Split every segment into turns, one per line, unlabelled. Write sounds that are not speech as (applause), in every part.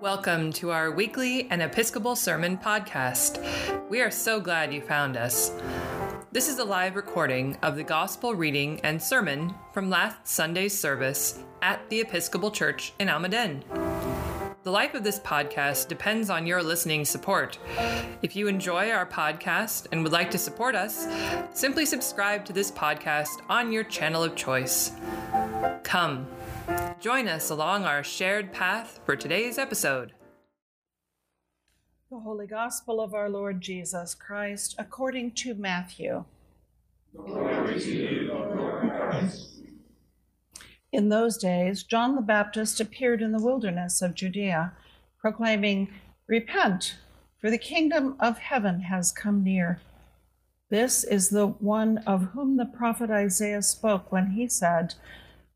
Welcome to our weekly and Episcopal Sermon podcast. We are so glad you found us. This is a live recording of the Gospel reading and sermon from last Sunday's service at the Episcopal Church in Almaden. The life of this podcast depends on your listening support. If you enjoy our podcast and would like to support us, simply subscribe to this podcast on your channel of choice. Come, join us along our shared path for today's episode.
The Holy Gospel of our Lord Jesus Christ according to Matthew. In those days, John the Baptist appeared in the wilderness of Judea, proclaiming, Repent, for the kingdom of heaven has come near. This is the one of whom the prophet Isaiah spoke when he said,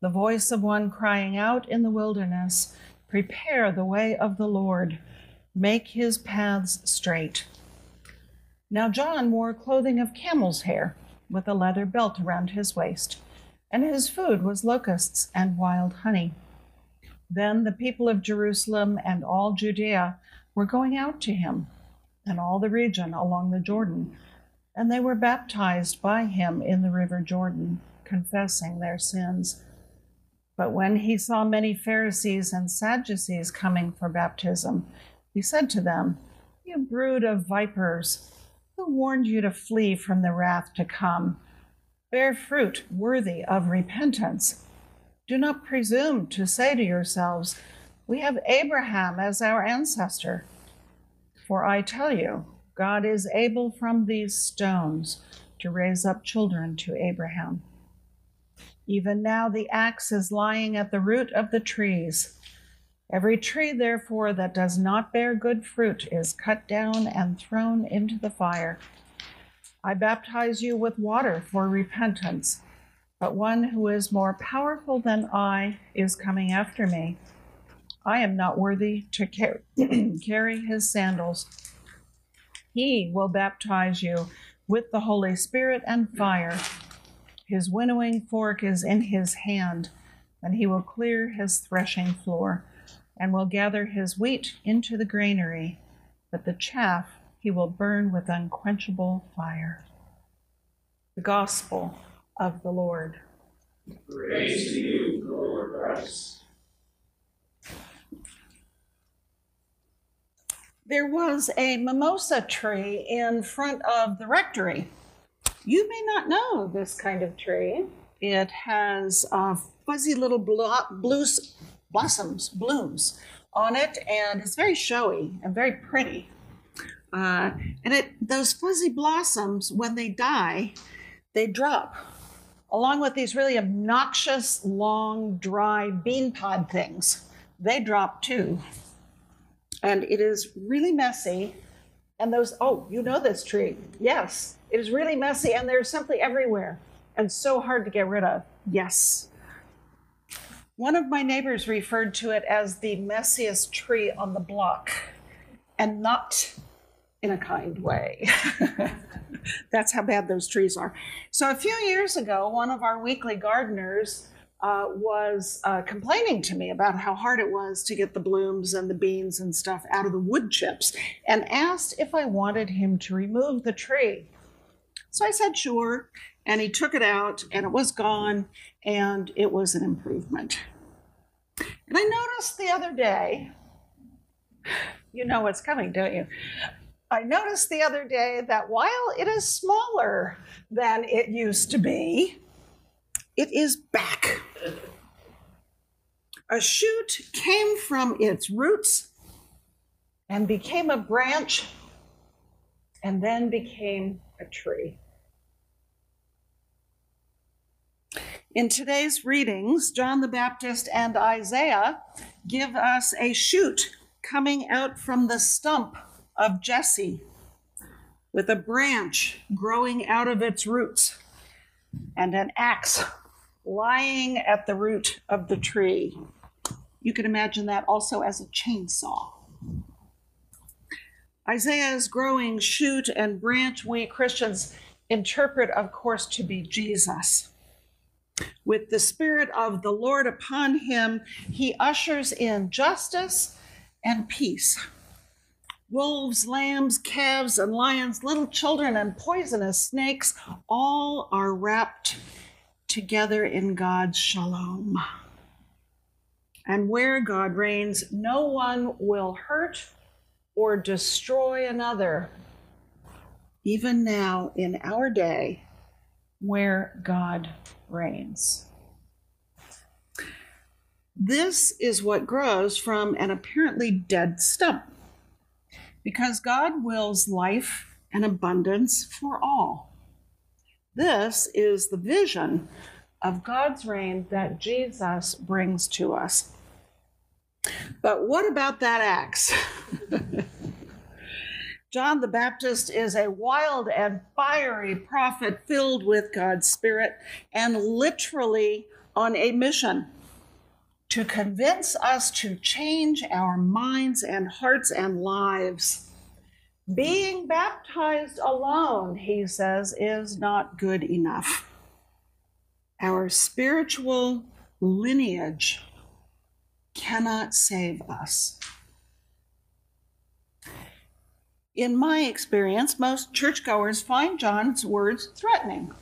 The voice of one crying out in the wilderness, Prepare the way of the Lord, make his paths straight. Now John wore clothing of camel's hair, with a leather belt around his waist and his food was locusts and wild honey. Then the people of Jerusalem and all Judea were going out to him, and all the region along the Jordan, and they were baptized by him in the river Jordan, confessing their sins. But when he saw many Pharisees and Sadducees coming for baptism, he said to them, You brood of vipers, who warned you to flee from the wrath to come? bear fruit worthy of repentance. Do not presume to say to yourselves, We have Abraham as our ancestor. For I tell you, God is able from these stones to raise up children to Abraham. Even now the axe is lying at the root of the trees. Every tree, therefore, that does not bear good fruit is cut down and thrown into the fire. I baptize you with water for repentance, but one who is more powerful than I is coming after me. I am not worthy to car- (clears throat) carry his sandals. He will baptize you with the Holy Spirit and fire. His winnowing fork is in his hand, and he will clear his threshing floor, and will gather his wheat into the granary, but the chaff he will burn with unquenchable fire. The Gospel of the Lord.
Praise to you, Lord Christ.
There was a mimosa tree in front of the rectory. You may not know this kind of tree. It has uh, fuzzy little blues, blossoms, blooms on it, and it's very showy and very pretty. Uh, and it those fuzzy blossoms, when they die, they drop, along with these really obnoxious, long, dry bean pod things. They drop too. And it is really messy. And those, oh, you know this tree. Yes, it is really messy, and they're simply everywhere and so hard to get rid of. Yes. One of my neighbors referred to it as the messiest tree on the block, and not in a kind way. (laughs) That's how bad those trees are. So, a few years ago, one of our weekly gardeners uh, was uh, complaining to me about how hard it was to get the blooms and the beans and stuff out of the wood chips and asked if I wanted him to remove the tree. So I said, sure. And he took it out and it was gone and it was an improvement. And I noticed the other day, you know what's coming, don't you? I noticed the other day that while it is smaller than it used to be, it is back. A shoot came from its roots and became a branch and then became a tree. In today's readings, John the Baptist and Isaiah give us a shoot coming out from the stump of Jesse, with a branch growing out of its roots and an axe lying at the root of the tree. You can imagine that also as a chainsaw. Isaiah's growing shoot and branch, we Christians interpret, of course, to be Jesus. With the Spirit of the Lord upon him, he ushers in justice and peace. Wolves, lambs, calves, and lions, little children, and poisonous snakes all are wrapped together in God's shalom. And where God reigns, no one will hurt or destroy another. Even now, in our day, where God reigns. This is what grows from an apparently dead stump because God wills life and abundance for all. This is the vision of God's reign that Jesus brings to us. But what about that axe? (laughs) John the Baptist is a wild and fiery prophet filled with God's Spirit and literally on a mission to convince us to change our minds and hearts and lives. Being baptized alone, he says, is not good enough. Our spiritual lineage cannot save us. In my experience, most churchgoers find John's words threatening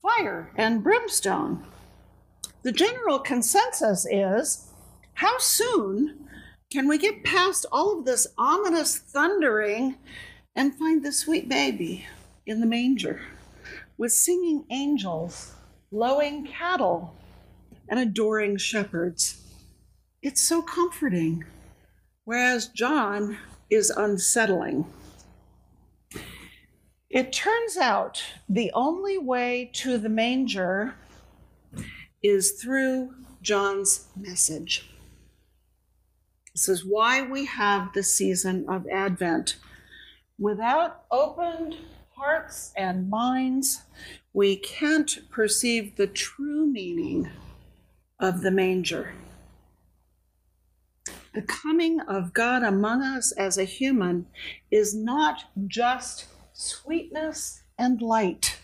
fire and brimstone. The general consensus is how soon can we get past all of this ominous thundering and find the sweet baby in the manger with singing angels, lowing cattle, and adoring shepherds? It's so comforting, whereas John is unsettling. It turns out the only way to the manger is through John's message. This is why we have the season of Advent. Without opened hearts and minds, we can't perceive the true meaning of the manger. The coming of God among us as a human is not just sweetness and light.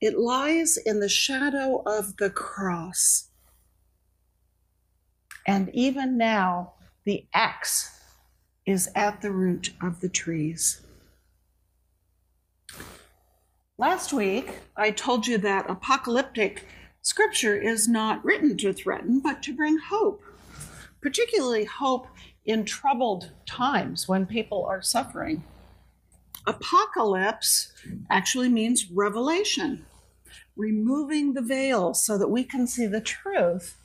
It lies in the shadow of the cross. And even now, the axe is at the root of the trees. Last week, I told you that apocalyptic scripture is not written to threaten, but to bring hope, particularly hope in troubled times when people are suffering. Apocalypse actually means revelation, removing the veil so that we can see the truth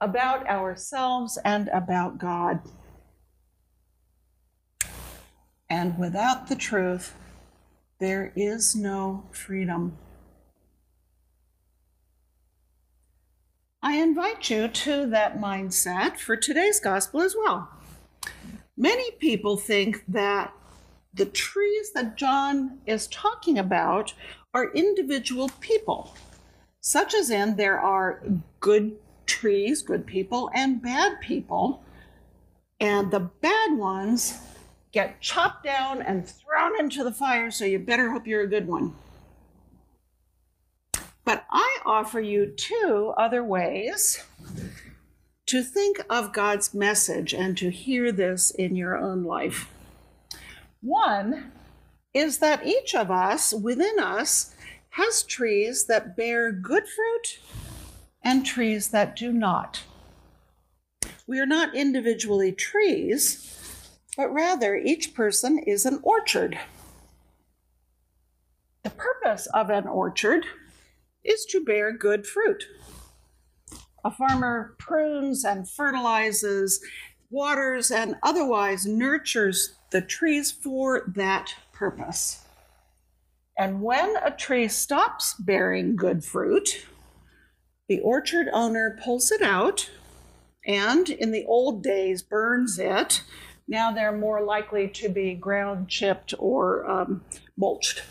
about ourselves and about God. And without the truth, there is no freedom. I invite you to that mindset for today's gospel as well. Many people think that the trees that John is talking about are individual people, such as in there are good trees, good people, and bad people. And the bad ones get chopped down and thrown into the fire, so you better hope you're a good one. But I offer you two other ways to think of God's message and to hear this in your own life. One is that each of us within us has trees that bear good fruit and trees that do not. We are not individually trees, but rather each person is an orchard. The purpose of an orchard is to bear good fruit. A farmer prunes and fertilizes, waters, and otherwise nurtures the trees for that purpose. And when a tree stops bearing good fruit, the orchard owner pulls it out and, in the old days, burns it. Now they're more likely to be ground chipped or um, mulched.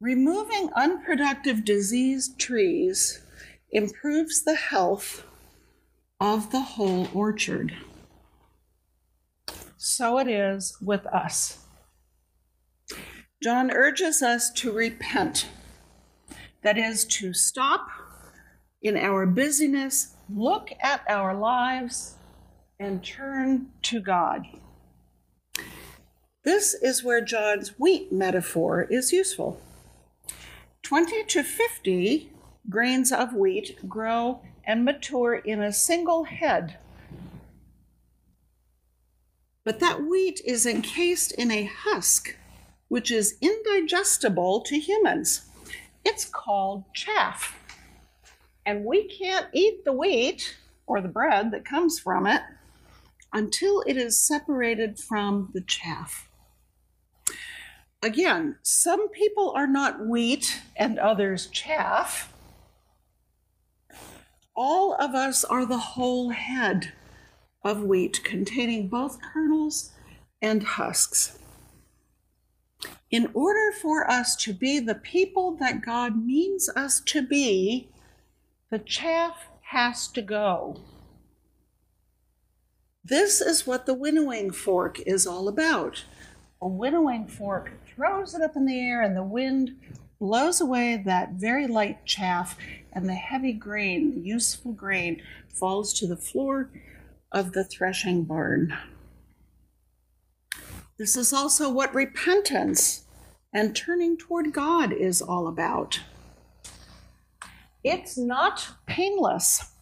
Removing unproductive diseased trees improves the health of the whole orchard so it is with us. John urges us to repent, that is, to stop in our busyness, look at our lives, and turn to God. This is where John's wheat metaphor is useful. 20 to 50 grains of wheat grow and mature in a single head. But that wheat is encased in a husk, which is indigestible to humans. It's called chaff. And we can't eat the wheat or the bread that comes from it until it is separated from the chaff. Again, some people are not wheat and others chaff. All of us are the whole head of wheat containing both kernels and husks. In order for us to be the people that God means us to be, the chaff has to go. This is what the winnowing fork is all about. A winnowing fork throws it up in the air, and the wind blows away that very light chaff, and the heavy grain, the useful grain, falls to the floor of the threshing barn. This is also what repentance and turning toward God is all about. It's not painless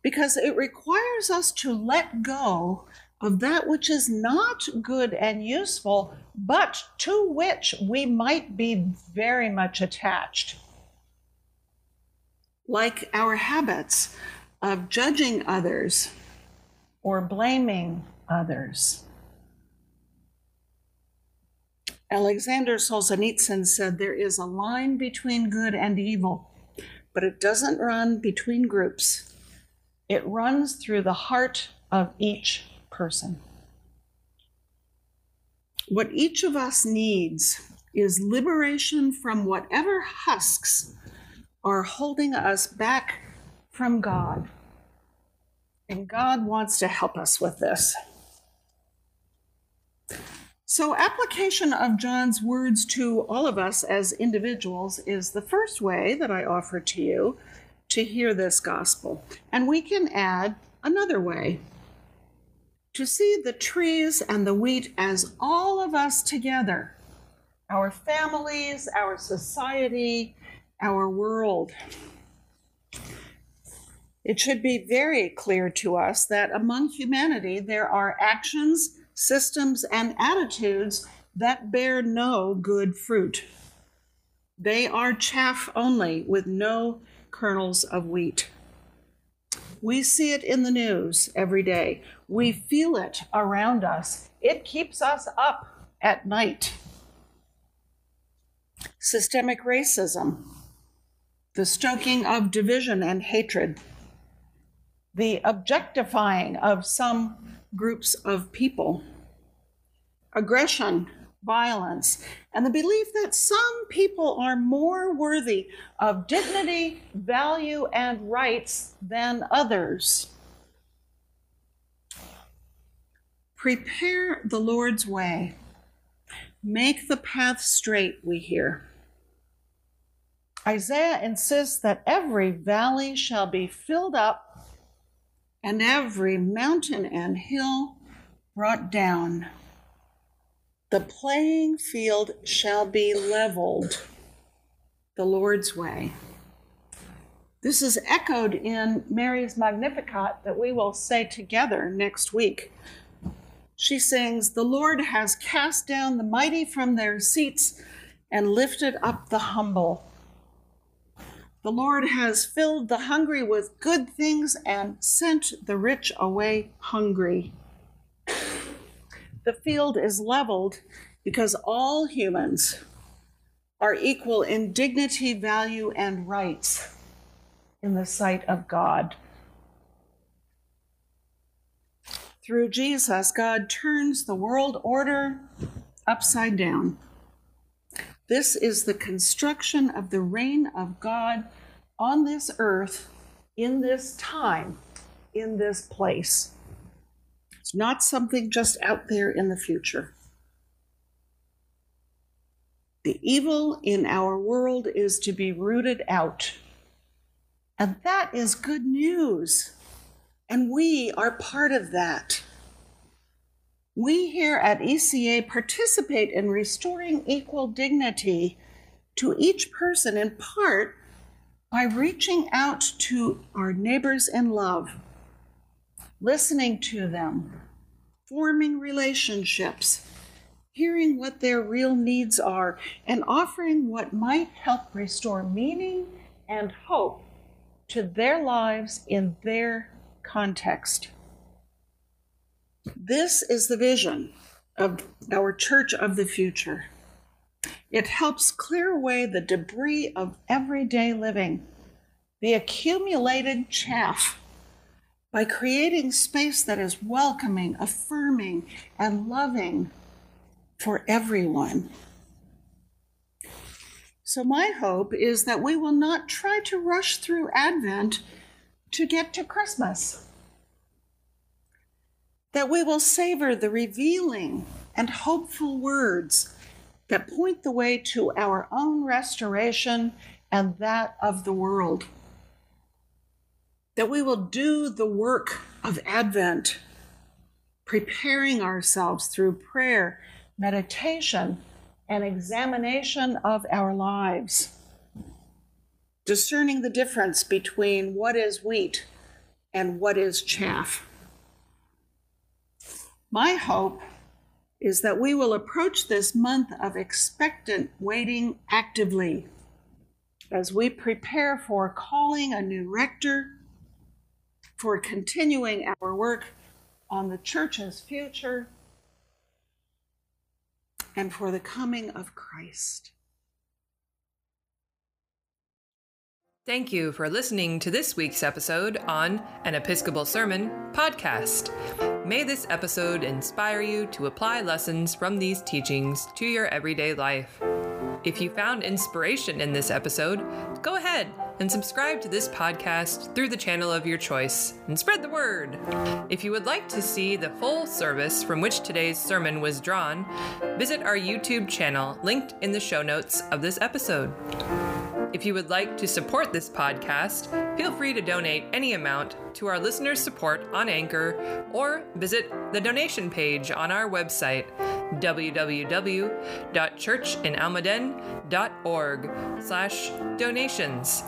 because it requires us to let go of that which is not good and useful, but to which we might be very much attached. Like our habits of judging others or blaming others. Alexander Solzhenitsyn said there is a line between good and evil, but it doesn't run between groups. It runs through the heart of each person. What each of us needs is liberation from whatever husks are holding us back from God. And God wants to help us with this. So, application of John's words to all of us as individuals is the first way that I offer to you to hear this gospel. And we can add another way to see the trees and the wheat as all of us together our families, our society, our world. It should be very clear to us that among humanity there are actions, systems, and attitudes that bear no good fruit. They are chaff only with no kernels of wheat. We see it in the news every day. We feel it around us. It keeps us up at night. Systemic racism, the stoking of division and hatred, the objectifying of some groups of people, aggression violence, and the belief that some people are more worthy of dignity, value, and rights than others. Prepare the Lord's way. Make the path straight, we hear. Isaiah insists that every valley shall be filled up and every mountain and hill brought down. The playing field shall be leveled the Lord's way. This is echoed in Mary's Magnificat that we will say together next week. She sings, The Lord has cast down the mighty from their seats and lifted up the humble. The Lord has filled the hungry with good things and sent the rich away hungry. The field is leveled because all humans are equal in dignity, value, and rights in the sight of God. Through Jesus, God turns the world order upside down. This is the construction of the reign of God on this earth, in this time, in this place. It's not something just out there in the future. The evil in our world is to be rooted out. And that is good news And we are part of that. We here at ECA participate in restoring equal dignity to each person in part by reaching out to our neighbors in love, listening to them, forming relationships, hearing what their real needs are, and offering what might help restore meaning and hope to their lives in their context. This is the vision of our church of the future. It helps clear away the debris of everyday living, the accumulated chaff, by creating space that is welcoming, affirming, and loving for everyone. So, my hope is that we will not try to rush through Advent to get to Christmas. That we will savor the revealing and hopeful words that point the way to our own restoration and that of the world. That we will do the work of Advent, preparing ourselves through prayer, meditation, and examination of our lives, discerning the difference between what is wheat and what is chaff. My hope is that we will approach this month of expectant waiting actively as we prepare for calling a new rector, for continuing our work on the church's future, and for the coming of Christ.
Thank you for listening to this week's episode on An Episcopal Sermon podcast. May this episode inspire you to apply lessons from these teachings to your everyday life. If you found inspiration in this episode, go ahead and subscribe to this podcast through the channel of your choice and spread the word. If you would like to see the full service from which today's sermon was drawn, visit our YouTube channel linked in the show notes of this episode. If you would like to support this podcast, feel free to donate any amount to our listeners' support on Anchor or visit the donation page on our website, www.churchinalmaden.org slash donations.